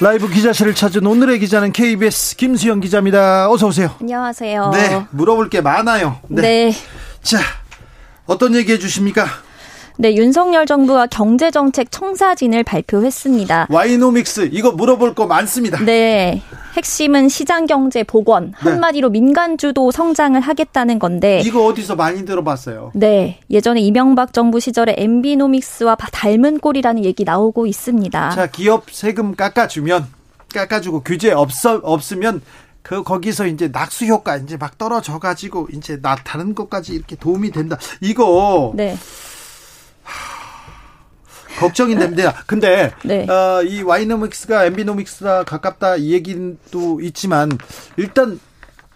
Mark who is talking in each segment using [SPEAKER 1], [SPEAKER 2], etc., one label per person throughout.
[SPEAKER 1] 라이브 기자실을 찾은 오늘의 기자는 KBS 김수영 기자입니다. 어서 오세요.
[SPEAKER 2] 안녕하세요.
[SPEAKER 1] 네, 물어볼 게 많아요.
[SPEAKER 2] 네. 네.
[SPEAKER 1] 자, 어떤 얘기 해주십니까?
[SPEAKER 2] 네, 윤석열 정부가 경제정책 청사진을 발표했습니다.
[SPEAKER 1] 와이노믹스 이거 물어볼 거 많습니다.
[SPEAKER 2] 네. 핵심은 시장 경제 복원, 네. 한마디로 네. 민간 주도 성장을 하겠다는 건데
[SPEAKER 1] 이거 어디서 많이 들어봤어요?
[SPEAKER 2] 네. 예전에 이명박 정부 시절에 엠비노믹스와 닮은 꼴이라는 얘기 나오고 있습니다.
[SPEAKER 1] 자, 기업 세금 깎아 주면 깎아 주고 규제 없어 없으면 그 거기서 이제 낙수 효과 이제 막 떨어져 가지고 이제 나 다른 것까지 이렇게 도움이 된다. 이거 네. 걱정이 됩니다. 근데 네. 어, 이 와이노믹스가 엠비노믹스가 가깝다 이 얘기도 있지만 일단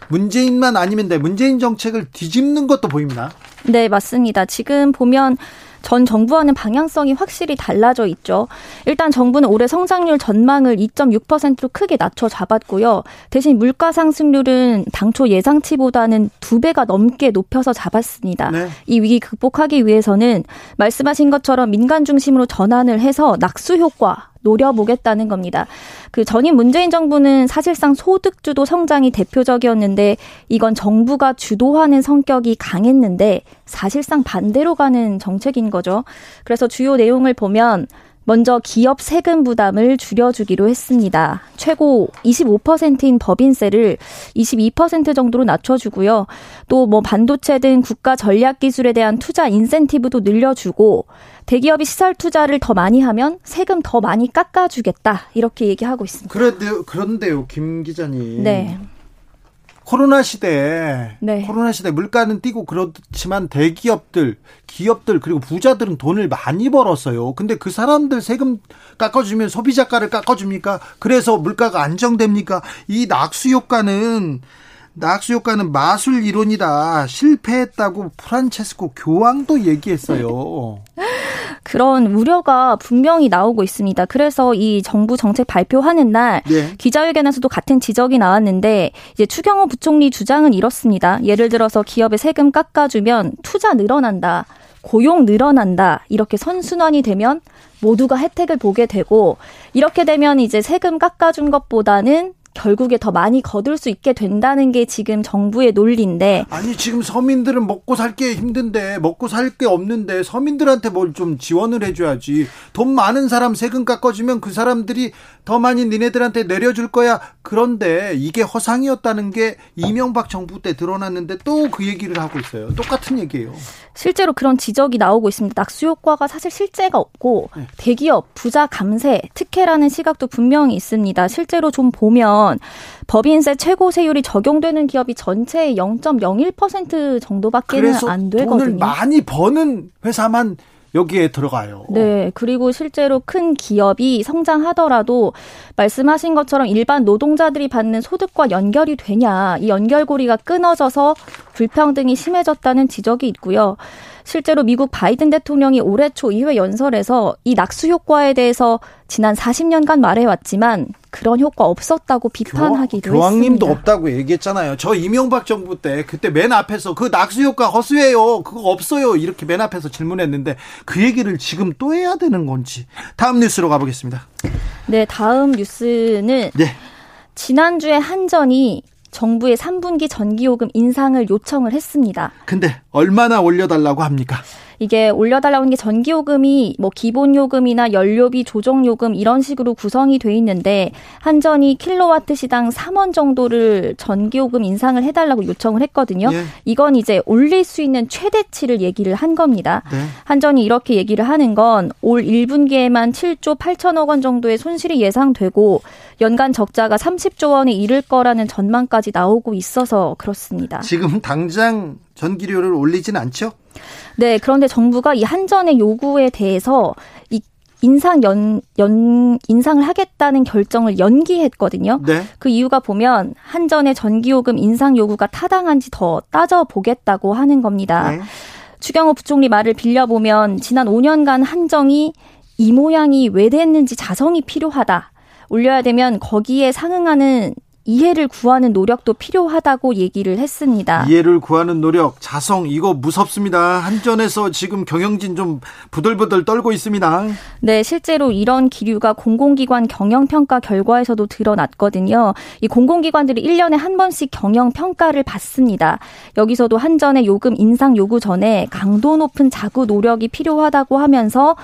[SPEAKER 1] 문재인만 아니면 돼. 문재인 정책을 뒤집는 것도 보입니다.
[SPEAKER 2] 네, 맞습니다. 지금 보면 전 정부와는 방향성이 확실히 달라져 있죠. 일단 정부는 올해 성장률 전망을 2.6%로 크게 낮춰 잡았고요. 대신 물가 상승률은 당초 예상치보다는 두 배가 넘게 높여서 잡았습니다. 네. 이 위기 극복하기 위해서는 말씀하신 것처럼 민간 중심으로 전환을 해서 낙수 효과 노려보겠다는 겁니다. 그 전임 문재인 정부는 사실상 소득주도 성장이 대표적이었는데 이건 정부가 주도하는 성격이 강했는데 사실상 반대로 가는 정책인 거죠. 그래서 주요 내용을 보면 먼저 기업 세금 부담을 줄여주기로 했습니다. 최고 25%인 법인세를 22% 정도로 낮춰주고요. 또 뭐 반도체 등 국가 전략 기술에 대한 투자 인센티브도 늘려주고 대기업이 시설 투자를 더 많이 하면 세금 더 많이 깎아주겠다 이렇게 얘기하고 있습니다.
[SPEAKER 1] 그런데요, 그런데요, 김 기자님. 네. 코로나 시대에 네. 코로나 시대 물가는 뛰고 그렇지만 대기업들, 기업들 그리고 부자들은 돈을 많이 벌었어요. 근데 그 사람들 세금 깎아주면 소비자가를 깎아줍니까? 그래서 물가가 안정됩니까? 이 낙수 효과는 낙수 효과는 마술 이론이다. 실패했다고 프란체스코 교황도 얘기했어요.
[SPEAKER 2] 그런 우려가 분명히 나오고 있습니다. 그래서 이 정부 정책 발표하는 날 네. 기자회견에서도 같은 지적이 나왔는데 이제 추경호 부총리 주장은 이렇습니다. 예를 들어서 기업의 세금 깎아주면 투자 늘어난다. 고용 늘어난다. 이렇게 선순환이 되면 모두가 혜택을 보게 되고 이렇게 되면 이제 세금 깎아준 것보다는 결국에 더 많이 거둘 수 있게 된다는 게 지금 정부의 논리인데
[SPEAKER 1] 아니 지금 서민들은 먹고 살 게 힘든데 먹고 살 게 없는데 서민들한테 뭘 좀 지원을 해줘야지. 돈 많은 사람 세금 깎아주면 그 사람들이 더 많이 니네들한테 내려줄 거야. 그런데 이게 허상이었다는 게 이명박 정부 때 드러났는데 또 그 얘기를 하고 있어요. 똑같은 얘기예요.
[SPEAKER 2] 실제로 그런 지적이 나오고 있습니다. 낙수 효과가 사실 실제가 없고 네. 대기업 부자 감세 특혜라는 시각도 분명히 있습니다. 실제로 좀 보면 보면 법인세 최고 세율이 적용되는 기업이 전체의 0.01% 정도밖에는 안 되거든요.
[SPEAKER 1] 돈을 많이 버는 회사만 여기에 들어가요.
[SPEAKER 2] 네. 그리고 실제로 큰 기업이 성장하더라도 말씀하신 것처럼 일반 노동자들이 받는 소득과 연결이 되냐. 이 연결고리가 끊어져서 불평등이 심해졌다는 지적이 있고요. 실제로 미국 바이든 대통령이 올해 초 2회 연설에서 이 낙수 효과에 대해서 지난 40년간 말해왔지만 그런 효과 없었다고 비판하기도
[SPEAKER 1] 교황, 교황님도
[SPEAKER 2] 했습니다.
[SPEAKER 1] 없다고 얘기했잖아요. 저 이명박 정부 때 그때 맨 앞에서 그 낙수 효과 허수예요. 그거 없어요. 이렇게 맨 앞에서 질문했는데 그 얘기를 지금 또 해야 되는 건지. 다음 뉴스로 가보겠습니다.
[SPEAKER 2] 네, 다음 뉴스는 네. 지난주에 한전이 정부의 3분기 전기요금 인상을 요청을 했습니다.
[SPEAKER 1] 근데 얼마나 올려달라고 합니까?
[SPEAKER 2] 이게 올려달라고 하는 게 전기요금이 뭐 기본요금이나 연료비 조정요금 이런 식으로 구성이 돼 있는데 한전이 킬로와트 시당 3원 정도를 전기요금 인상을 해달라고 요청을 했거든요. 예. 이건 이제 올릴 수 있는 최대치를 얘기를 한 겁니다. 네. 한전이 이렇게 얘기를 하는 건 올 1분기에만 7조 8천억 원 정도의 손실이 예상되고 연간 적자가 30조 원에 이를 거라는 전망까지 나오고 있어서 그렇습니다.
[SPEAKER 1] 지금 당장 전기료를 올리진 않죠?
[SPEAKER 2] 네, 그런데 정부가 이 한전의 요구에 대해서 이 인상 연, 연, 인상을 하겠다는 결정을 연기했거든요. 네. 그 이유가 보면 한전의 전기요금 인상 요구가 타당한지 더 따져보겠다고 하는 겁니다. 네. 추경호 부총리 말을 빌려보면 지난 5년간 한정이 이 모양이 왜 됐는지 자성이 필요하다. 올려야 되면 거기에 상응하는 이해를 구하는 노력도 필요하다고 얘기를 했습니다.
[SPEAKER 1] 이해를 구하는 노력, 자성 이거 무섭습니다. 한전에서 지금 경영진 좀 부들부들 떨고 있습니다.
[SPEAKER 2] 네, 실제로 이런 기류가 공공기관 경영 평가 결과에서도 드러났거든요. 이 공공기관들이 1년에 한 번씩 경영 평가를 받습니다. 여기서도 한전의 요금 인상 요구 전에 강도 높은 자구 노력이 필요하다고 하면서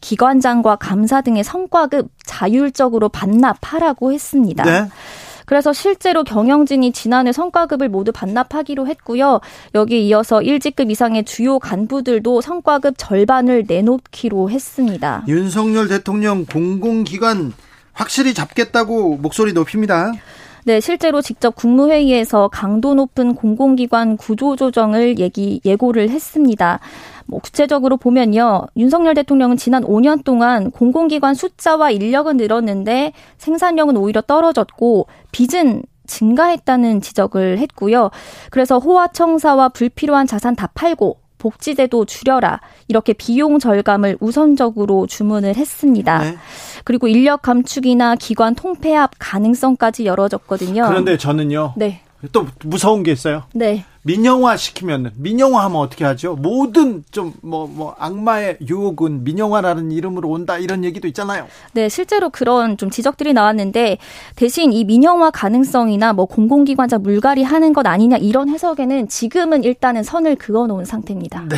[SPEAKER 2] 기관장과 감사 등의 성과급 자율적으로 반납하라고 했습니다. 네. 그래서 실제로 경영진이 지난해 성과급을 모두 반납하기로 했고요. 여기에 이어서 1직급 이상의 주요 간부들도 성과급 절반을 내놓기로 했습니다.
[SPEAKER 1] 윤석열 대통령 공공기관 확실히 잡겠다고 목소리 높입니다.
[SPEAKER 2] 네, 실제로 직접 국무회의에서 강도 높은 공공기관 구조조정을 얘기, 예고를 했습니다. 뭐 구체적으로 보면요. 윤석열 대통령은 지난 5년 동안 공공기관 숫자와 인력은 늘었는데 생산력은 오히려 떨어졌고 빚은 증가했다는 지적을 했고요. 그래서 호화청사와 불필요한 자산 다 팔고 복지제도 줄여라. 이렇게 비용 절감을 우선적으로 주문을 했습니다. 네. 그리고 인력 감축이나 기관 통폐합 가능성까지 열어졌거든요.
[SPEAKER 1] 그런데 저는요. 네. 또 무서운 게 있어요. 네. 민영화 시키면 민영화 하면 어떻게 하죠? 모든 좀 뭐뭐 뭐 악마의 유혹은 민영화라는 이름으로 온다 이런 얘기도 있잖아요.
[SPEAKER 2] 네, 실제로 그런 좀 지적들이 나왔는데 대신 이 민영화 가능성이나 뭐 공공기관자 물갈이 하는 것 아니냐 이런 해석에는 지금은 일단은 선을 그어 놓은 상태입니다.
[SPEAKER 1] 네.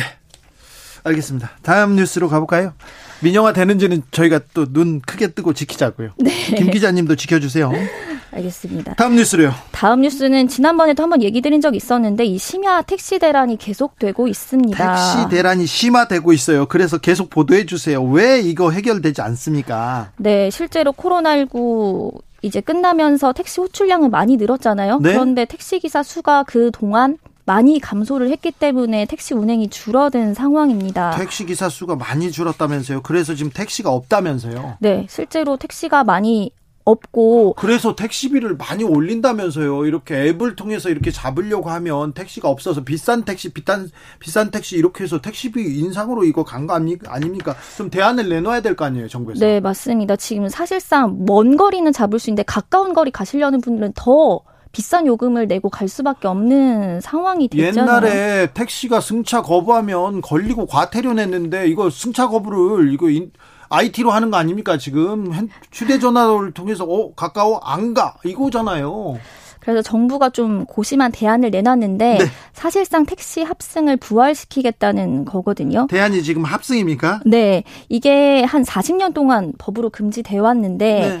[SPEAKER 1] 알겠습니다. 다음 뉴스로 가볼까요? 민영화 되는지는 저희가 또 눈 크게 뜨고 지키자고요. 네. 김 기자님도 지켜주세요.
[SPEAKER 2] 알겠습니다.
[SPEAKER 1] 다음 뉴스로요.
[SPEAKER 2] 다음 뉴스는 지난번에도 한번 얘기 드린 적 있었는데 이 심야 택시 대란이 계속되고 있습니다.
[SPEAKER 1] 택시 대란이 심화되고 있어요. 그래서 계속 보도해 주세요. 왜 이거 해결되지 않습니까?
[SPEAKER 2] 네, 실제로 코로나19 이제 끝나면서 택시 호출량은 많이 늘었잖아요. 네? 그런데 택시 기사 수가 그 동안 많이 감소를 했기 때문에 택시 운행이 줄어든 상황입니다.
[SPEAKER 1] 택시 기사 수가 많이 줄었다면서요? 그래서 지금 택시가 없다면서요?
[SPEAKER 2] 네, 실제로 택시가 많이 없고
[SPEAKER 1] 그래서 택시비를 많이 올린다면서요. 이렇게 앱을 통해서 이렇게 잡으려고 하면 택시가 없어서 비싼 택시 비싼 비싼 택시 이렇게 해서 택시비 인상으로 이거 간 거 아닙니까? 좀 대안을 내놔야 될 거 아니에요, 정부에서.
[SPEAKER 2] 네, 맞습니다. 지금 사실상 먼 거리는 잡을 수 있는데 가까운 거리 가시려는 분들은 더 비싼 요금을 내고 갈 수밖에 없는 상황이 됐잖아요.
[SPEAKER 1] 옛날에 택시가 승차 거부하면 걸리고 과태료 냈는데 이거 승차 거부를 이거 인, IT로 하는 거 아닙니까 지금 휴대전화를 통해서 어 가까워 안 가 이거잖아요.
[SPEAKER 2] 그래서 정부가 좀 고심한 대안을 내놨는데 네. 사실상 택시 합승을 부활시키겠다는 거거든요.
[SPEAKER 1] 대안이 지금 합승입니까?
[SPEAKER 2] 네. 이게 한 40년 동안 법으로 금지돼 왔는데 네.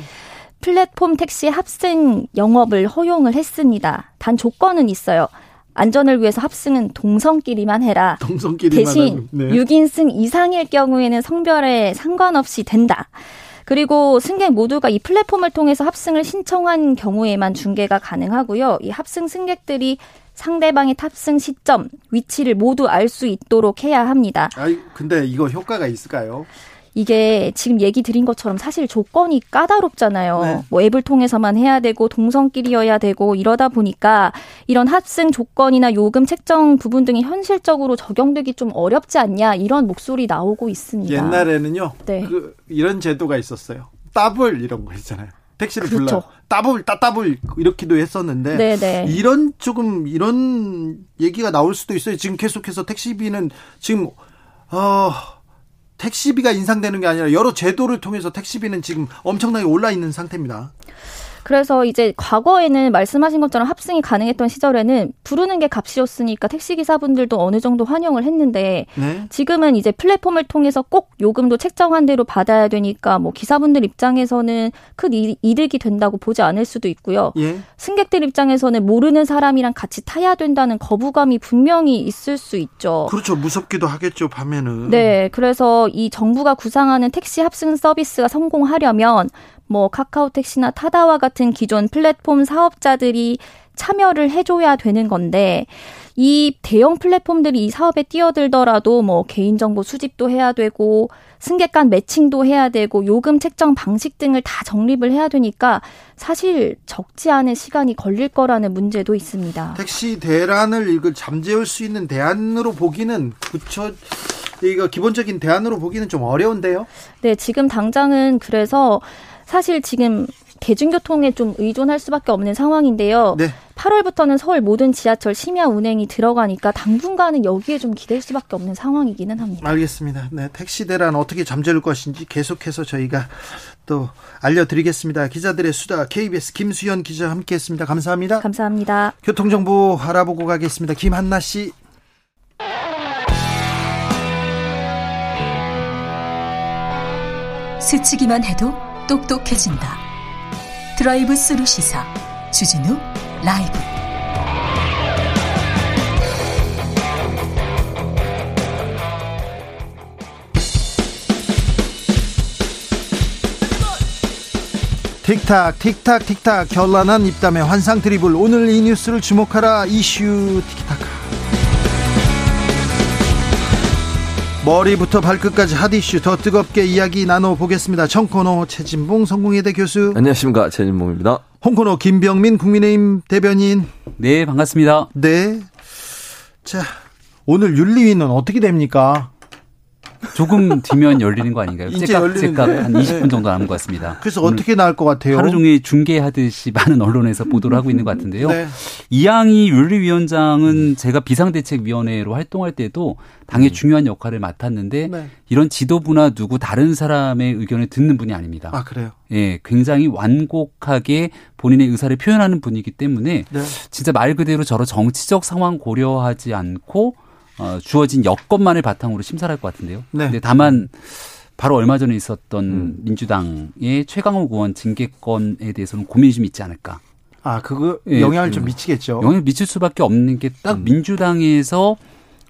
[SPEAKER 2] 플랫폼 택시 합승 영업을 허용을 했습니다. 단 조건은 있어요. 안전을 위해서 합승은 동성끼리만 해라.
[SPEAKER 1] 동성끼리만
[SPEAKER 2] 대신 네. 6인승 이상일 경우에는 성별에 상관없이 된다. 그리고 승객 모두가 이 플랫폼을 통해서 합승을 신청한 경우에만 중계가 가능하고요. 이 합승 승객들이 상대방의 탑승 시점, 위치를 모두 알 수 있도록 해야 합니다.
[SPEAKER 1] 아, 근데 이거 효과가 있을까요?
[SPEAKER 2] 이게 지금 얘기 드린 것처럼 사실 조건이 까다롭잖아요. 네. 뭐 앱을 통해서만 해야 되고 동성끼리여야 되고 이러다 보니까 이런 합승 조건이나 요금 책정 부분 등이 현실적으로 적용되기 좀 어렵지 않냐 이런 목소리 나오고 있습니다.
[SPEAKER 1] 옛날에는요. 네. 그 이런 제도가 있었어요. 따블 이런 거 있잖아요. 택시를 그렇죠. 불러 따블 따따블 이렇게도 했었는데 네네. 네. 이런 조금 이런 얘기가 나올 수도 있어요. 지금 계속해서 택시비는 지금 어 택시비가 인상되는 게 아니라 여러 제도를 통해서 택시비는 지금 엄청나게 올라 있는 상태입니다.
[SPEAKER 2] 그래서 이제 과거에는 말씀하신 것처럼 합승이 가능했던 시절에는 부르는 게 값이었으니까 택시기사분들도 어느 정도 환영을 했는데 네. 지금은 이제 플랫폼을 통해서 꼭 요금도 책정한 대로 받아야 되니까 뭐 기사분들 입장에서는 큰 이득이 된다고 보지 않을 수도 있고요. 예. 승객들 입장에서는 모르는 사람이랑 같이 타야 된다는 거부감이 분명히 있을 수 있죠.
[SPEAKER 1] 그렇죠. 무섭기도 하겠죠, 밤에는.
[SPEAKER 2] 네. 그래서 이 정부가 구상하는 택시 합승 서비스가 성공하려면 뭐 카카오 택시나 타다와 같은 기존 플랫폼 사업자들이 참여를 해줘야 되는 건데 이 대형 플랫폼들이 이 사업에 뛰어들더라도 뭐 개인정보 수집도 해야 되고 승객 간 매칭도 해야 되고 요금 책정 방식 등을 다 정립을 해야 되니까 사실 적지 않은 시간이 걸릴 거라는 문제도 있습니다.
[SPEAKER 1] 택시 대란을 이걸 잠재울 수 있는 대안으로 보기는 그쵸 이거 기본적인 대안으로 보기는 좀 어려운데요.
[SPEAKER 2] 네, 지금 당장은 그래서 사실 지금 대중교통에 좀 의존할 수밖에 없는 상황인데요. 네. 8월부터는 서울 모든 지하철 심야 운행이 들어가니까 당분간은 여기에 좀 기댈 수밖에 없는 상황이기는 합니다.
[SPEAKER 1] 알겠습니다. 네, 택시 대란 어떻게 잠재울 것인지 계속해서 저희가 또 알려드리겠습니다. 기자들의 수다 KBS 김수현 기자 함께했습니다. 감사합니다.
[SPEAKER 2] 감사합니다.
[SPEAKER 1] 교통정보 알아보고 가겠습니다. 김한나 씨.
[SPEAKER 3] 스치기만 해도 똑똑해진다. 드라이브 스루 시사 주진우 라이브.
[SPEAKER 1] 틱탁 틱탁 틱탁. 결란한 입담의 환상 드리블. 오늘 이 뉴스를 주목하라. 이슈 틱탁 머리부터 발끝까지 핫이슈 더 뜨겁게 이야기 나눠보겠습니다. 청코노 최진봉 성공회대 교수.
[SPEAKER 4] 안녕하십니까 최진봉입니다.
[SPEAKER 1] 홍코노 김병민 국민의힘 대변인.
[SPEAKER 5] 네 반갑습니다.
[SPEAKER 1] 네. 자 오늘 윤리위는 어떻게 됩니까?
[SPEAKER 5] 조금 뒤면 열리는 거 아닌가요? 째깍째깍 한 20분 정도 남은 것 같습니다.
[SPEAKER 1] 그래서 어떻게 나올 것 같아요?
[SPEAKER 5] 하루 종일 중계하듯이 많은 언론에서 보도를 하고 있는 것 같은데요. 네. 이양희 윤리위원장은 제가 비상대책위원회로 활동할 때도 당의 음. 중요한 역할을 맡았는데 네. 이런 지도부나 누구 다른 사람의 의견을 듣는 분이 아닙니다.
[SPEAKER 1] 아 그래요?
[SPEAKER 5] 예, 굉장히 완곡하게 본인의 의사를 표현하는 분이기 때문에 네. 진짜 말 그대로 저런 정치적 상황 고려하지 않고 어, 주어진 여건만을 바탕으로 심사를 할 것 같은데요. 네. 근데 다만 바로 얼마 전에 있었던 음. 민주당의 최강욱 의원 징계권에 대해서는 고민이 좀 있지 않을까.
[SPEAKER 1] 아, 그거 예, 영향을 예, 좀 미치겠죠.
[SPEAKER 5] 영향을 미칠 수밖에 없는 게딱 음. 민주당에서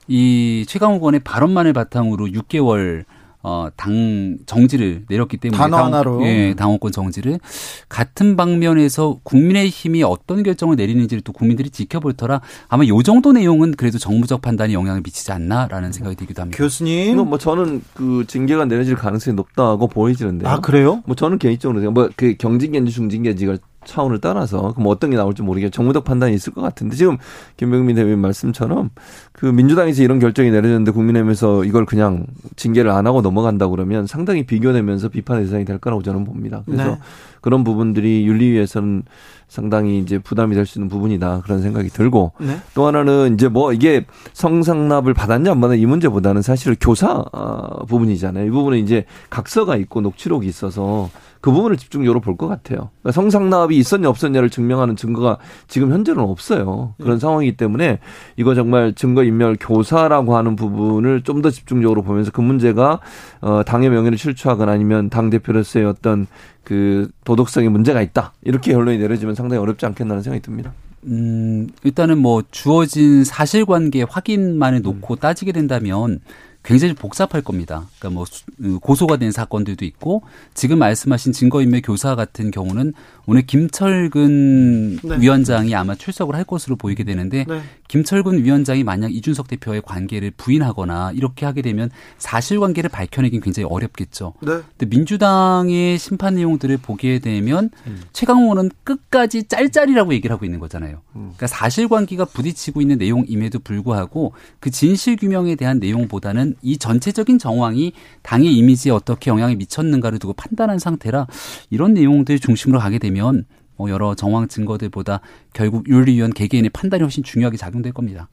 [SPEAKER 5] 이 최강욱 의원의 발언만을 바탕으로 6개월 어, 당 정지를 내렸기 때문에
[SPEAKER 1] 단어 하나로
[SPEAKER 5] 예, 당원권 정지를 같은 방면에서 국민의힘이 어떤 결정을 내리는지를 또 국민들이 지켜볼 터라 아마 요 정도 내용은 그래도 정무적 판단에 영향을 미치지 않나라는 생각이 들기도 합니다.
[SPEAKER 1] 교수님,
[SPEAKER 4] 뭐 저는 그 징계가 내려질 가능성이 높다고 보이지는데요.
[SPEAKER 1] 아 그래요?
[SPEAKER 4] 뭐 저는 개인적으로 뭐그 경징계인지 중징계인지가 차원을 떠나서 그럼 어떤 게 나올지 모르겠 정무적 판단이 있을 것 같은데 지금 김병민 대변인 말씀처럼 그 민주당에서 이런 결정이 내려졌는데 국민의힘에서 이걸 그냥 징계를 안 하고 넘어간다 그러면 상당히 비교되면서 비판의 대상이 될 거라고 저는 봅니다. 그래서 네. 그런 부분들이 윤리위에서는 상당히 이제 부담이 될 수 있는 부분이다 그런 생각이 들고 네. 또 하나는 이제 뭐 이게 성상납을 받았냐 안 받았냐 이 문제보다는 사실 교사 아, 부분이잖아요. 이 부분은 이제 각서가 있고 녹취록이 있어서 그 부분을 집중적으로 볼 것 같아요. 그러니까 성상납이 있었냐 없었냐를 증명하는 증거가 지금 현재는 없어요. 그런 네. 상황이기 때문에 이거 정말 증거 인멸 교사라고 하는 부분을 좀 더 집중적으로 보면서 그 문제가 어 당의 명예를 실추하거나 아니면 당 대표로서의 어떤 그 도덕성에 문제가 있다 이렇게 결론이 내려지면 상당히 어렵지 않겠나는 생각이 듭니다.
[SPEAKER 5] 음, 일단은 뭐 주어진 사실관계 확인만을 놓고 음. 따지게 된다면 굉장히 복잡할 겁니다. 그러니까 뭐 음, 고소가 된 사건들도 있고 지금 말씀하신 증거인멸 교사 같은 경우는 오늘 김철근 네. 위원장이 아마 출석을 할 것으로 보이게 되는데 네. 김철근 위원장이 만약 이준석 대표의 관계를 부인하거나 이렇게 하게 되면 사실관계를 밝혀내긴 굉장히 어렵겠죠. 네. 근데 민주당의 심판 내용들을 보게 되면 음. 최강호는 끝까지 짤짤이라고 얘기를 하고 있는 거잖아요. 음. 그러니까 사실관계가 부딪히고 있는 내용임에도 불구하고 그 진실 규명에 대한 내용보다는 이 전체적인 정황이 당의 이미지에 어떻게 영향이 미쳤는가를 두고 판단한 상태라 이런 내용들 중심으로 가게 되면 뭐 여러 정황 증거들보다 결국 윤리위원 개개인의 판단이 훨씬 중요하게 작용될 겁니다.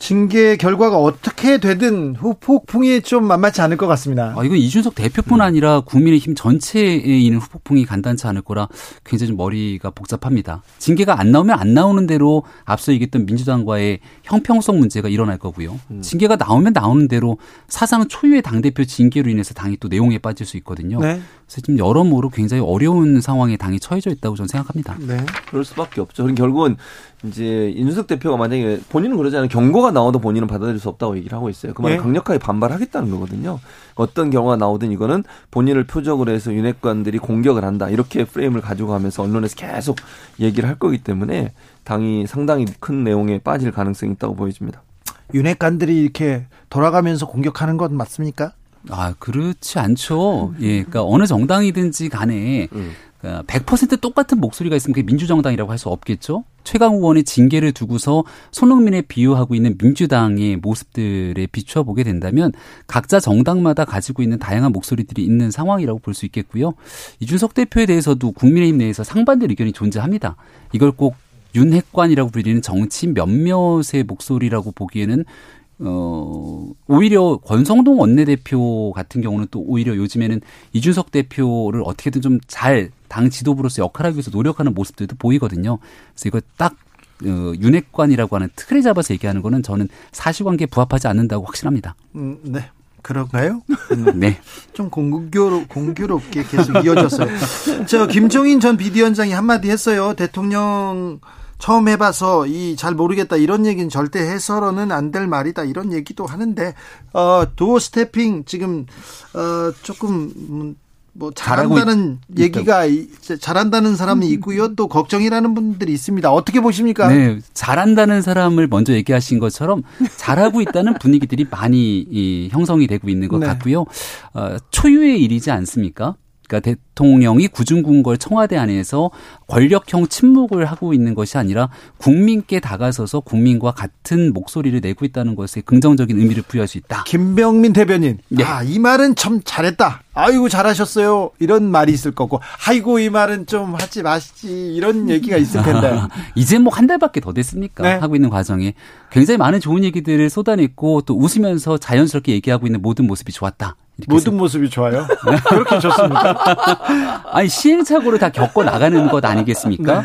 [SPEAKER 1] 징계 결과가 어떻게 되든 후폭풍이 좀 만만치 않을 것 같습니다.
[SPEAKER 5] 아, 이건 이준석 대표뿐 아니라 국민의힘 전체에 있는 후폭풍이 간단치 않을 거라 굉장히 좀 머리가 복잡합니다. 징계가 안 나오면 안 나오는 대로 앞서 얘기했던 민주당과의 형평성 문제가 일어날 거고요. 음. 징계가 나오면 나오는 대로 사상 초유의 당대표 징계로 인해서 당이 또 내용에 빠질 수 있거든요. 네. 그래서 지금 여러모로 굉장히 어려운 상황에 당이 처해져 있다고 저는 생각합니다.
[SPEAKER 4] 네. 그럴 수밖에 없죠. 그럼 결국은 이제 이준석 대표가 만약에 본인은 그러지 않아요. 경고가 나와도 본인은 받아들일 수 없다고 얘기를 하고 있어요. 그 말은 예. 강력하게 반발하겠다는 거거든요. 어떤 경우가 나오든 이거는 본인을 표적으로 해서 윤핵관들이 공격을 한다. 이렇게 프레임을 가지고 가면서 언론에서 계속 얘기를 할 거기 때문에 당이 상당히 큰 내용에 빠질 가능성이 있다고 보여집니다.
[SPEAKER 1] 윤핵관들이 이렇게 돌아가면서 공격하는 건 맞습니까?
[SPEAKER 5] 아, 그렇지 않죠. 예, 그러니까 어느 정당이든지 간에 음. 100% 똑같은 목소리가 있으면 그게 민주정당이라고 할 수 없겠죠. 최강 의원의 징계를 두고서 손흥민에 비유하고 있는 민주당의 모습들에 비추어 보게 된다면 각자 정당마다 가지고 있는 다양한 목소리들이 있는 상황이라고 볼 수 있겠고요. 이준석 대표에 대해서도 국민의힘 내에서 상반된 의견이 존재합니다. 이걸 꼭 윤핵관이라고 불리는 정치인 몇몇의 목소리라고 보기에는 어, 오히려 권성동 원내대표 같은 경우는 또 오히려 요즘에는 이준석 대표를 어떻게든 좀 잘 당 지도부로서 역할하기 위해서 노력하는 모습들도 보이거든요. 그래서 이거 딱 어, 윤핵관이라고 하는 틀에 잡아서 얘기하는 거는 저는 사실관계에 부합하지 않는다고 확신합니다.
[SPEAKER 1] 음, 네. 그런가요?
[SPEAKER 5] 네.
[SPEAKER 1] 좀 공교롭, 공교롭게 계속 이어졌어요. 저, 김종인 전 비대위원장이 한마디 했어요. 대통령 처음 해봐서 이 잘 모르겠다 이런 얘기는 절대 해서로는 안 될 말이다 이런 얘기도 하는데 어 도어 스태핑 지금 어 조금 음, 뭐 잘한다는 얘기가 잘한다는 사람이 음. 있고요 또 걱정이라는 분들이 있습니다 어떻게 보십니까?
[SPEAKER 5] 네 잘한다는 사람을 먼저 얘기하신 것처럼 잘하고 있다는 분위기들이 많이 이, 형성이 되고 있는 것 네. 같고요 어, 초유의 일이지 않습니까? 그러니까 대통령이 구중군 걸 청와대 안에서 권력형 침묵을 하고 있는 것이 아니라 국민께 다가서서 국민과 같은 목소리를 내고 있다는 것에 긍정적인 의미를 부여할 수 있다.
[SPEAKER 1] 김병민 대변인. 네. 아, 이 말은 참 잘했다. 아이고 잘하셨어요. 이런 말이 있을 거고. 아이고 이 말은 좀 하지 마시지. 이런 얘기가 있을 텐데.
[SPEAKER 5] 이제 뭐 한 달밖에 더 됐습니까? 네. 하고 있는 과정에 굉장히 많은 좋은 얘기들을 쏟아냈고 또 웃으면서 자연스럽게 얘기하고 있는 모든 모습이 좋았다.
[SPEAKER 1] 모든 모습이 좋아요? 네. 그렇게 좋습니까?
[SPEAKER 5] 아니 시행착오를 다 겪어 나가는 것 아니겠습니까?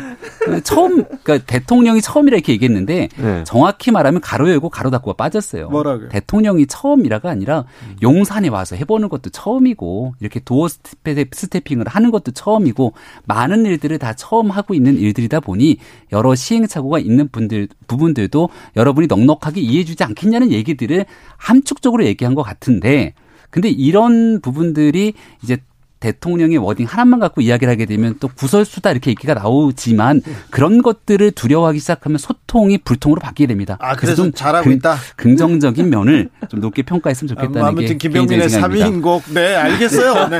[SPEAKER 5] 네. 처음 그러니까 대통령이 처음이라 이렇게 얘기했는데 네. 정확히 말하면 가로 열고 가로 닫고가 빠졌어요.
[SPEAKER 1] 뭐라고요?
[SPEAKER 5] 대통령이 처음이라가 아니라 용산에 와서 해보는 것도 처음이고 이렇게 도어 스태핑을 하는 것도 처음이고 많은 일들을 다 처음 하고 있는 일들이다 보니 여러 시행착오가 있는 분들 부분들도 여러분이 넉넉하게 이해해주지 않겠냐는 얘기들을 함축적으로 얘기한 것 같은데 근데 이런 부분들이 이제 대통령의 워딩 하나만 갖고 이야기를 하게 되면 또 구설수다 이렇게 얘기가 나오지만 그런 것들을 두려워하기 시작하면 소통이 불통으로 바뀌게 됩니다.
[SPEAKER 1] 아, 그래서, 좀 잘하고 그, 있다.
[SPEAKER 5] 긍정적인 면을 좀 높게 평가했으면 좋겠다는 아,
[SPEAKER 1] 아무튼 김병민의 3인곡 네, 알겠어요. 네.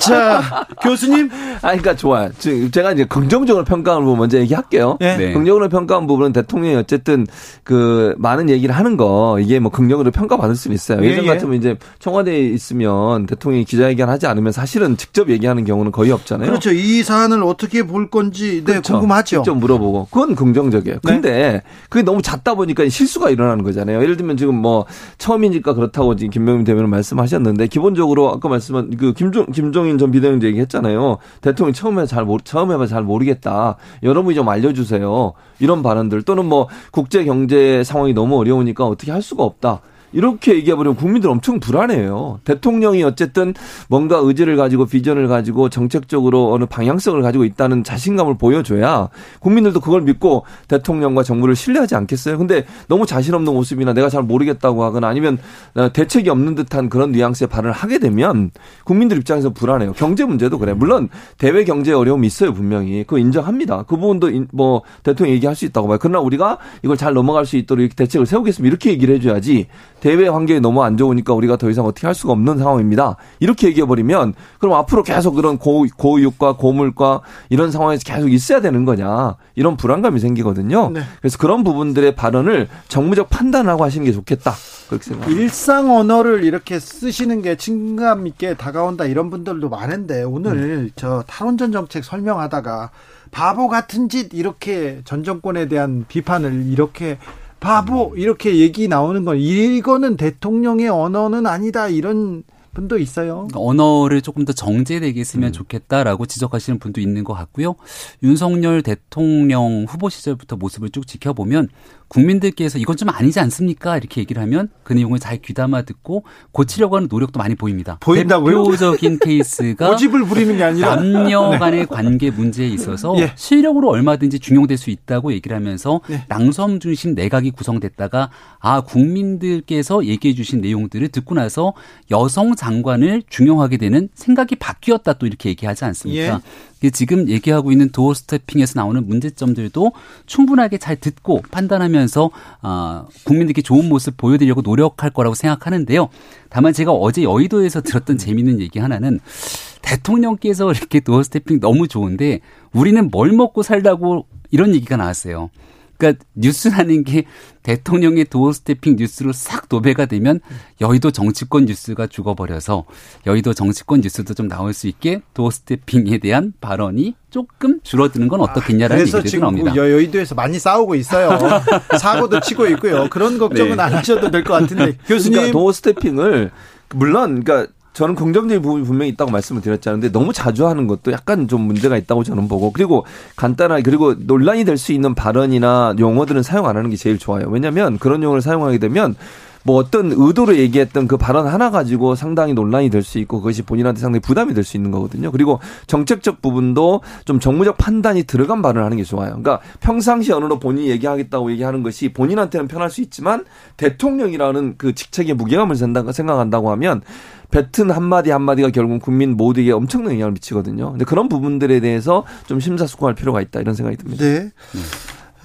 [SPEAKER 1] 자, 교수님.
[SPEAKER 4] 아, 그러니까 좋아요. 제가 이제 긍정적으로 평가하는 부분 먼저 얘기할게요. 네. 네. 긍정적으로 평가한 부분은 대통령이 어쨌든 그 많은 얘기를 하는 거 이게 뭐 긍정으로 평가받을 수는 있어요. 예전 예, 예. 같으면 이제 청와대에 있으면 대통령이 기자회견 하지 않으면 사실은 직접 얘기하는 경우는 거의 없잖아요.
[SPEAKER 1] 그렇죠. 이 사안을 어떻게 볼 건지 네, 그렇죠. 궁금하죠.
[SPEAKER 4] 직접 물어보고 그건 긍정적이에요. 네. 근데 그게 너무 잦다 보니까 실수가 일어나는 거잖아요. 예를 들면 지금 뭐 처음이니까 그렇다고 지금 김명민 대변인 말씀하셨는데 기본적으로 아까 말씀한 그 김종 김종인 전 비대위원 얘기했잖아요. 대통령 처음에 잘 모르 처음 에만 잘 모르겠다. 여러분이 좀 알려주세요. 이런 발언들 또는 뭐 국제 경제 상황이 너무 어려우니까 어떻게 할 수가 없다. 이렇게 얘기해버리면 국민들 엄청 불안해요. 대통령이 어쨌든 뭔가 의지를 가지고 비전을 가지고 정책적으로 어느 방향성을 가지고 있다는 자신감을 보여줘야 국민들도 그걸 믿고 대통령과 정부를 신뢰하지 않겠어요. 근데 너무 자신 없는 모습이나 내가 잘 모르겠다고 하거나 아니면 대책이 없는 듯한 그런 뉘앙스의 발언을 하게 되면 국민들 입장에서 불안해요. 경제 문제도 그래. 물론 대외 경제 어려움이 있어요 분명히. 그거 인정합니다. 그 부분도 뭐 대통령 얘기할 수 있다고 봐요. 그러나 우리가 이걸 잘 넘어갈 수 있도록 이렇게 대책을 세우겠습니다. 이렇게 얘기를 해줘야지 대외 환경이 너무 안 좋으니까 우리가 더 이상 어떻게 할 수가 없는 상황입니다. 이렇게 얘기해 버리면 그럼 앞으로 계속 그런 고, 고육과 고물과 이런 상황에서 계속 있어야 되는 거냐 이런 불안감이 생기거든요. 네. 그래서 그런 부분들의 발언을 정무적 판단하고 하시는 게 좋겠다. 그렇게 생각합니다.
[SPEAKER 1] 일상 언어를 이렇게 쓰시는 게 친감 있게 다가온다 이런 분들도 많은데 오늘 음. 저 탈원전 정책 설명하다가 바보 같은 짓 이렇게 전 정권에 대한 비판을 이렇게 바보 이렇게 얘기 나오는 건 이거는 대통령의 언어는 아니다 이런 분도 있어요.
[SPEAKER 5] 그러니까 언어를 조금 더 정제되게 쓰면 음. 좋겠다라고 지적하시는 분도 있는 것 같고요. 윤석열 대통령 후보 시절부터 모습을 쭉 지켜보면 국민들께서 이건 좀 아니지 않습니까? 이렇게 얘기를 하면 그 내용을 잘 귀담아 듣고 고치려고 하는 노력도 많이 보입니다.
[SPEAKER 1] 보인다고요?
[SPEAKER 5] 대표적인 케이스가
[SPEAKER 1] 고집을 부리는 게 아니라
[SPEAKER 5] 남녀 네. 간의 네. 관계 문제에 있어서 예. 실력으로 얼마든지 중용될 수 있다고 얘기를 하면서 예. 낭섬 중심 내각이 구성됐다가 아 국민들께서 얘기해 주신 내용들을 듣고 나서 여성 장관을 중용하게 되는 생각이 바뀌었다 또 이렇게 얘기하지 않습니까? 예. 지금 얘기하고 있는 도어 스태핑에서 나오는 문제점들도 충분하게 잘 듣고 판단하면서 아, 국민들께 좋은 모습 보여드리려고 노력할 거라고 생각하는데요. 다만 제가 어제 여의도에서 들었던 재미있는 얘기 하나는 대통령께서 이렇게 doorstepping 너무 좋은데 우리는 뭘 먹고 살라고 이런 얘기가 나왔어요. 그러니까 뉴스라는 게 대통령의 doorstepping 뉴스로 싹 도배가 되면 여의도 정치권 뉴스가 죽어버려서 여의도 정치권 뉴스도 좀 나올 수 있게 doorstepping에 대한 발언이 조금 줄어드는 건 어떻겠냐라는 아, 얘기도 나옵니다.
[SPEAKER 1] 여, 여의도에서 많이 싸우고 있어요. 사고도 치고 있고요. 그런 걱정은 네. 안 하셔도 될 것 같은데 교수님
[SPEAKER 4] 그러니까 도어 스태핑을 물론 그러니까 저는 긍정적인 부분이 분명히 있다고 말씀을 드렸잖아요. 너무 자주 하는 것도 약간 좀 문제가 있다고 저는 보고 그리고 간단하게 그리고 논란이 될 수 있는 발언이나 용어들은 사용 안 하는 게 제일 좋아요. 왜냐하면 그런 용어를 사용하게 되면 뭐 어떤 의도로 얘기했던 그 발언 하나 가지고 상당히 논란이 될 수 있고 그것이 본인한테 상당히 부담이 될 수 있는 거거든요. 그리고 정책적 부분도 좀 정무적 판단이 들어간 발언을 하는 게 좋아요. 그러니까 평상시 언어로 본인이 얘기하겠다고 얘기하는 것이 본인한테는 편할 수 있지만 대통령이라는 그 직책에 무게감을 생각한다고 하면 뱉은 한마디 한마디가 결국 국민 모두에게 엄청난 영향을 미치거든요. 근데 그런 부분들에 대해서 좀 심사숙고할 필요가 있다 이런 생각이 듭니다.
[SPEAKER 1] 네.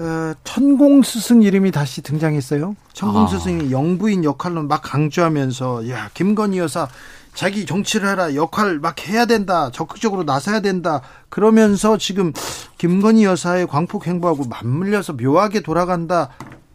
[SPEAKER 1] 어, 천공 스승 이름이 다시 등장했어요. 천공 아. 스승이 영부인 역할로 막 강조하면서 야 김건희 여사 자기 정치를 해라 역할 막 해야 된다 적극적으로 나서야 된다 그러면서 지금 김건희 여사의 광폭 행보하고 맞물려서 묘하게 돌아간다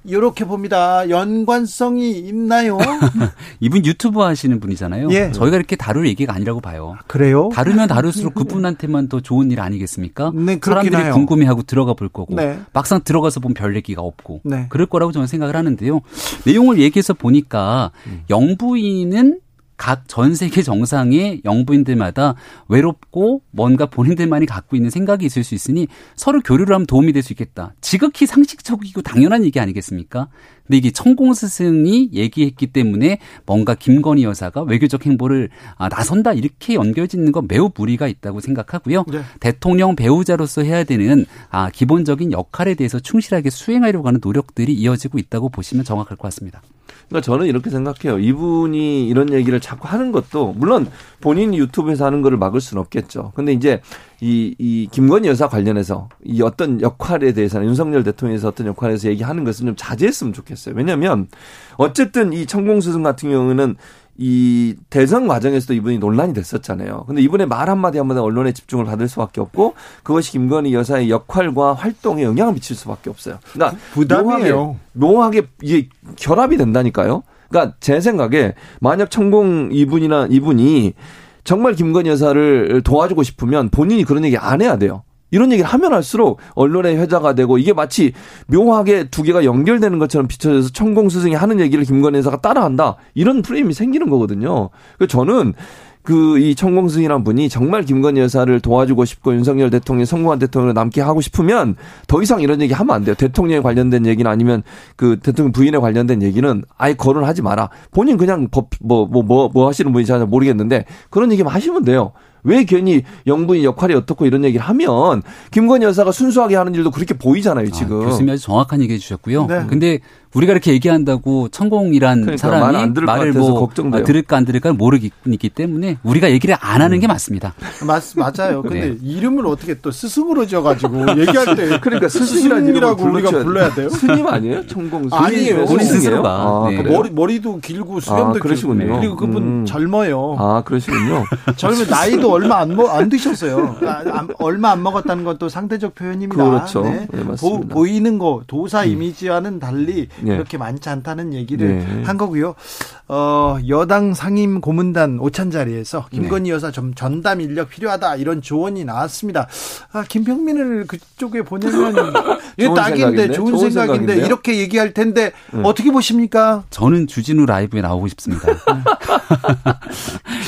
[SPEAKER 1] 이렇게 봅니다. 연관성이 있나요?
[SPEAKER 5] 이분 유튜브 하시는 분이잖아요. 예. 저희가 이렇게 다룰 얘기가 아니라고 봐요.
[SPEAKER 1] 그래요?
[SPEAKER 5] 다루면 다룰수록 그분한테만 더 좋은 일 아니겠습니까? 네, 사람들이 해요. 궁금해하고 들어가 볼 거고 네. 막상 들어가서 보면 별 얘기가 없고 네. 그럴 거라고 저는 생각을 하는데요. 내용을 얘기해서 보니까 음. 영부인은 각 전 세계 정상의 영부인들마다 외롭고 뭔가 본인들만이 갖고 있는 생각이 있을 수 있으니 서로 교류를 하면 도움이 될 수 있겠다. 지극히 상식적이고 당연한 얘기 아니겠습니까? 근데 이게 천공 스승이 얘기했기 때문에 뭔가 김건희 여사가 외교적 행보를 아, 나선다 이렇게 연결짓는 건 매우 무리가 있다고 생각하고요. 네. 대통령 배우자로서 해야 되는 아, 기본적인 역할에 대해서 충실하게 수행하려고 하는 노력들이 이어지고 있다고 보시면 정확할 것 같습니다.
[SPEAKER 4] 그러니까 저는 이렇게 생각해요. 이분이 이런 얘기를 자꾸 하는 것도 물론 본인이 유튜브에서 하는 거를 막을 수는 없겠죠. 근데 이제 이, 이 김건희 여사 관련해서 이 어떤 역할에 대해서는 윤석열 대통령에서 어떤 역할에서 얘기하는 것은 좀 자제했으면 좋겠어요. 왜냐하면 어쨌든 이 천공스승 같은 경우는 이 대선 과정에서도 이분이 논란이 됐었잖아요. 근데 이분의 말 한마디 한마디 언론의 집중을 받을 수밖에 없고 그것이 김건희 여사의 역할과 활동에 영향을 미칠 수밖에 없어요. 그러니까
[SPEAKER 1] 부담이에요.
[SPEAKER 4] 묘하게, 묘하게 이게 결합이 된다니까요. 그러니까 제 생각에 만약 천공 이분이나 이분이 정말 김건희 여사를 도와주고 싶으면 본인이 그런 얘기 안 해야 돼요. 이런 얘기를 하면 할수록 언론의 회자가 되고 이게 마치 묘하게 두 개가 연결되는 것처럼 비춰져서 천공 스승이 하는 얘기를 김건희 여사가 따라한다. 이런 프레임이 생기는 거거든요. 그래서 저는 그이 천공승이란 분이 정말 김건희 여사를 도와주고 싶고 윤석열 대통령 성공한 대통령을 남게 하고 싶으면 더 이상 이런 얘기 하면 안 돼요. 대통령에 관련된 얘기는 아니면 그 대통령 부인에 관련된 얘기는 아예 거론하지 마라. 본인 그냥 법 뭐 뭐 뭐뭐 뭐 하시는 분인지 잘 모르겠는데 그런 얘기만 하시면 돼요. 왜 괜히 영부인 역할이 어떻고 이런 얘기를 하면 김건희 여사가 순수하게 하는 일도 그렇게 보이잖아요, 지금.
[SPEAKER 5] 아, 교수님이 아주 정확한 얘기 해 주셨고요. 네. 근데 우리가 이렇게 얘기한다고 천공이란 그러니까 사람이 말 말을 뭐 걱정돼요. 들을까 안 들을까 모르기 때문에 우리가 얘기를 안 하는 게 맞습니다.
[SPEAKER 1] 맞, 맞아요. 근데 네. 이름을 어떻게 또 스승으로 지어가지고 얘기할 때 그러니까 스승이라고 우리가 불러야 돼요?
[SPEAKER 4] 스님 아니에요? 천공 스님.
[SPEAKER 1] 아니에요.
[SPEAKER 5] 본인 스스로가. 아,
[SPEAKER 1] 네. 머리, 머리도 길고 수염도
[SPEAKER 4] 아, 그러시군요.
[SPEAKER 1] 그리고 그분 음. 젊어요.
[SPEAKER 4] 아 그러시군요.
[SPEAKER 1] 젊은 나이도 얼마 안, 먹, 안 드셨어요. 아, 얼마 안 먹었다는 것도 상대적 표현입니다.
[SPEAKER 4] 그렇죠. 네. 네,
[SPEAKER 1] 보, 보이는 거 도사 음. 이미지와는 달리 네. 그렇게 많지 않다는 얘기를 네. 한 거고요. 어, 여당 상임 고문단 오찬 자리에서 김건희 네. 여사 좀 전담 인력 필요하다 이런 조언이 나왔습니다. 아, 김병민을 그쪽에 보내면 이게 딱인데 좋은, 좋은 생각인데 생각인데요? 이렇게 얘기할 텐데 네. 어떻게 보십니까?
[SPEAKER 5] 저는 주진우 라이브에 나오고 싶습니다.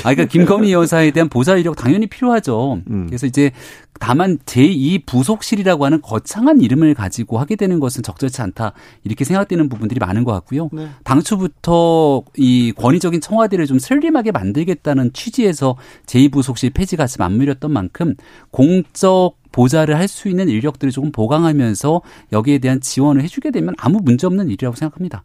[SPEAKER 5] 아, 그러니까 김건희 여사에 대한 보좌 이력 당연히 필요하죠. 음. 그래서 이제 다만 제2 부속실이라고 하는 거창한 이름을 가지고 하게 되는 것은 적절치 않다 이렇게 생각되는 부분들이 많은 것 같고요. 네. 당초부터 이 권위적인 청와대를 좀 슬림하게 만들겠다는 취지에서 제2부속실 폐지가 같이 맞물렸던 만큼 공적 보좌를 할 수 있는 인력들을 조금 보강하면서 여기에 대한 지원을 해주게 되면 아무 문제 없는 일이라고 생각합니다.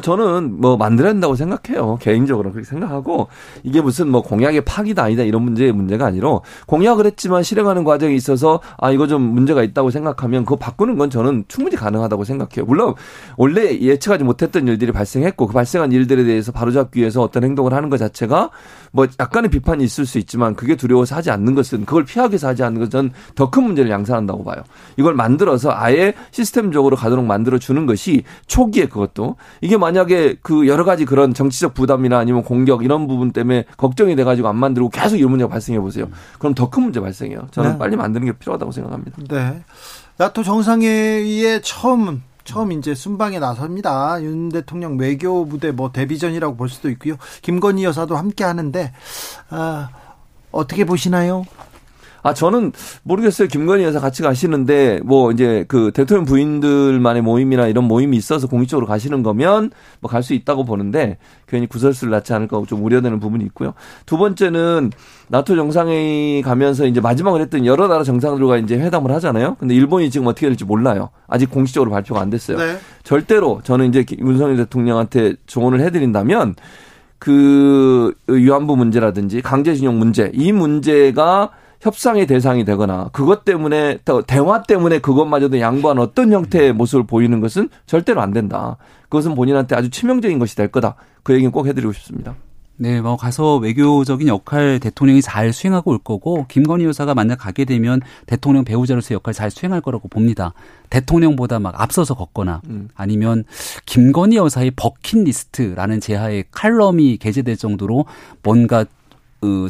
[SPEAKER 4] 저는 뭐 만들어야 된다고 생각해요. 개인적으로 그렇게 생각하고 이게 무슨 뭐 공약의 파기다 아니다 이런 문제의 문제가 아니라 공약을 했지만 실행하는 과정에 있어서 아 이거 좀 문제가 있다고 생각하면 그거 바꾸는 건 저는 충분히 가능하다고 생각해요. 물론 원래 예측하지 못했던 일들이 발생했고 그 발생한 일들에 대해서 바로잡기 위해서 어떤 행동을 하는 것 자체가 뭐 약간의 비판이 있을 수 있지만 그게 두려워서 하지 않는 것은 그걸 피하기 위해서 하지 않는 것은 더 큰 문제를 양산한다고 봐요. 이걸 만들어서 아예 시스템적으로 가도록 만들어 주는 것이 초기에 그것도 이게 만약에 그 여러 가지 그런 정치적 부담이나 아니면 공격 이런 부분 때문에 걱정이 돼가지고 안 만들고 계속 이런 문제가 발생해 보세요. 그럼 더 큰 문제 발생해요. 저는 네. 빨리 만드는 게 필요하다고 생각합니다.
[SPEAKER 1] 네. 나토 정상회의에 처음 처음 이제 순방에 나섭니다. 윤 대통령 외교 부대 뭐 데뷔전이라고 볼 수도 있고요. 김건희 여사도 함께 하는데 아, 어떻게 보시나요?
[SPEAKER 4] 아, 저는 모르겠어요. 김건희 여사 같이 가시는데, 뭐, 이제 그 대통령 부인들만의 모임이나 이런 모임이 있어서 공식적으로 가시는 거면 뭐 갈 수 있다고 보는데, 괜히 구설수를 낳지 않을까 좀 우려되는 부분이 있고요. 두 번째는 나토 정상회의 가면서 이제 마지막으로 했던 여러 나라 정상들과 이제 회담을 하잖아요. 근데 일본이 지금 어떻게 될지 몰라요. 아직 공식적으로 발표가 안 됐어요. 네. 절대로 저는 이제 윤석열 대통령한테 조언을 해드린다면, 그 위안부 문제라든지 강제징용 문제, 이 문제가 협상의 대상이 되거나 그것 때문에 대화 때문에 그것마저도 양보한 어떤 형태의 모습을 보이는 것은 절대로 안 된다. 그것은 본인한테 아주 치명적인 것이 될 거다. 그 얘기는 꼭 해드리고 싶습니다.
[SPEAKER 5] 네, 뭐 가서 외교적인 역할 대통령이 잘 수행하고 올 거고 김건희 여사가 만약 가게 되면 대통령 배우자로서의 역할 잘 수행할 거라고 봅니다. 대통령보다 막 앞서서 걷거나 음. 아니면 김건희 여사의 버킷리스트라는 제하의 칼럼이 게재될 정도로 뭔가 그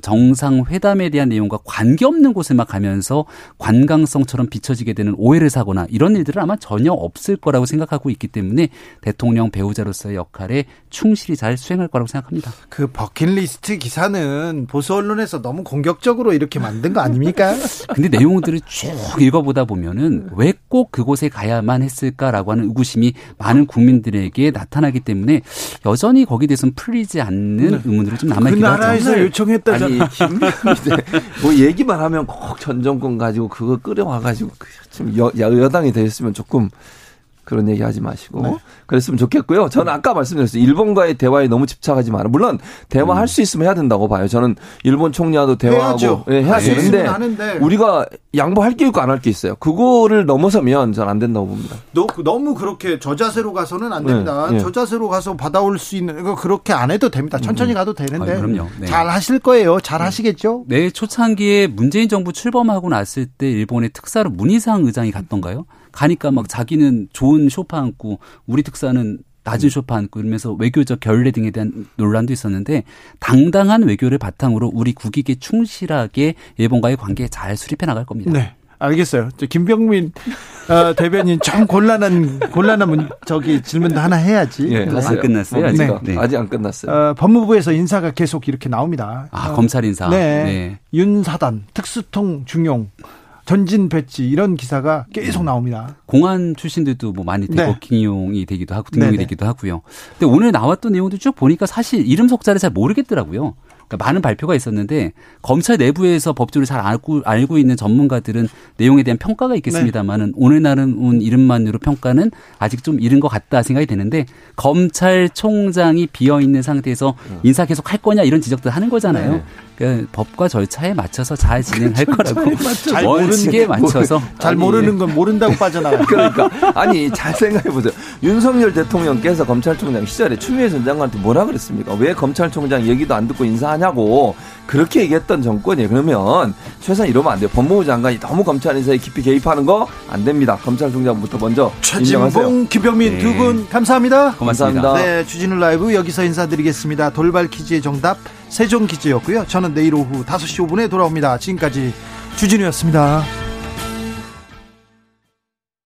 [SPEAKER 5] 정상회담에 대한 내용과 관계없는 곳에만 가면서 관광성처럼 비춰지게 되는 오해를 사거나 이런 일들은 아마 전혀 없을 거라고 생각하고 있기 때문에 대통령 배우자로서의 역할에 충실히 잘 수행할 거라고 생각합니다.
[SPEAKER 1] 그 버킷리스트 기사는 보수 언론에서 너무 공격적으로 이렇게 만든 거 아닙니까?
[SPEAKER 5] 근데 내용들을 쭉 읽어보다 보면은 왜 꼭 그곳에 가야만 했을까라고 하는 의구심이 많은 국민들에게 나타나기 때문에 여전히 거기에 대해서는 풀리지 않는 네. 의문들이 좀 남아있기도
[SPEAKER 1] 하죠. 그 나라에서 요청했
[SPEAKER 4] 했다잖아. 아니, 김명희대 뭐 얘기만 하면 꼭 전 정권 가지고 그거 끌어와가지고 좀 여, 여당이 됐으면 조금 그런 얘기 하지 마시고 네. 그랬으면 좋겠고요. 저는 아까 말씀드렸어요. 일본과의 대화에 너무 집착하지 마라. 물론 대화할 음. 수 있으면 해야 된다고 봐요. 저는 일본 총리와도 대화하고 예, 해야 되는데 하는데. 우리가 양보할 게 있고 안 할 게 있어요. 그거를 넘어서면 전 안 된다고 봅니다.
[SPEAKER 1] 너, 너무 그렇게 저자세로 가서는 안 됩니다. 네, 네. 저자세로 가서 받아올 수 있는 이거 그렇게 안 해도 됩니다. 천천히 음. 가도 되는데. 아, 그럼요. 네. 잘 하실 거예요. 잘 네. 하시겠죠?
[SPEAKER 5] 네, 초창기에 문재인 정부 출범하고 났을 때 일본의 특사로 문희상 의장이 갔던가요? 가니까 막 자기는 좋은 쇼파 앉고 우리 특사는 낮은 음. 쇼파 앉고 이러면서 외교적 결례 등에 대한 논란도 있었는데 당당한 외교를 바탕으로 우리 국익에 충실하게 일본과의 관계 잘 수립해 나갈 겁니다.
[SPEAKER 1] 네. 알겠어요. 김병민 어, 대변인 좀 곤란한 곤란한 문, 저기 질문도 하나 해야지.
[SPEAKER 5] 예, 네. 안 끝났어요. 아직, 네.
[SPEAKER 4] 네. 아직 안 끝났어요.
[SPEAKER 1] 어, 법무부에서 인사가 계속 이렇게 나옵니다.
[SPEAKER 5] 아 어, 검찰 인사.
[SPEAKER 1] 네. 네. 윤사단 특수통 중용 전진 배치 이런 기사가 계속 나옵니다.
[SPEAKER 5] 공안 출신들도 뭐 많이 대거 네. 기용이 되기도 하고 등용이 네네. 되기도 하고요. 근데 오늘 나왔던 내용도 쭉 보니까 사실 이름 속자를 잘 모르겠더라고요. 그러니까 많은 발표가 있었는데 검찰 내부에서 법조를 잘 알고 알고 있는 전문가들은 내용에 대한 평가가 있겠습니다만은 네. 오늘 나온 이름만으로 평가는 아직 좀 이른 것 같다 생각이 되는데 검찰총장이 비어 있는 상태에서 음. 인사 계속 할 거냐 이런 지적들 하는 거잖아요. 네. 그 법과 절차에 맞춰서 잘 진행할 거라고 잘 원칙에 맞춰서
[SPEAKER 1] 잘 모르는 건 모른다고 빠져나가.
[SPEAKER 4] 그러니까 아니 잘 생각해 보세요. 윤석열 대통령께서 검찰총장 시절에 추미애 전 장관한테 뭐라 그랬습니까? 왜 검찰총장 얘기도 안 듣고 인사하냐고 그렇게 얘기했던 정권이에요. 그러면 최소한 이러면 안 돼요. 법무부 장관이 너무 검찰 인사에 깊이 개입하는 거 안 됩니다. 검찰총장부터 먼저
[SPEAKER 1] 최진봉, 김병민 네. 두분 감사합니다.
[SPEAKER 5] 고맙습니다.
[SPEAKER 1] 감사합니다. 네, 주진우 라이브 여기서 인사드리겠습니다. 돌발 퀴즈의 정답 세종 퀴즈였고요. 저는 내일 오후 5시 5분에 돌아옵니다. 지금까지 주진우였습니다.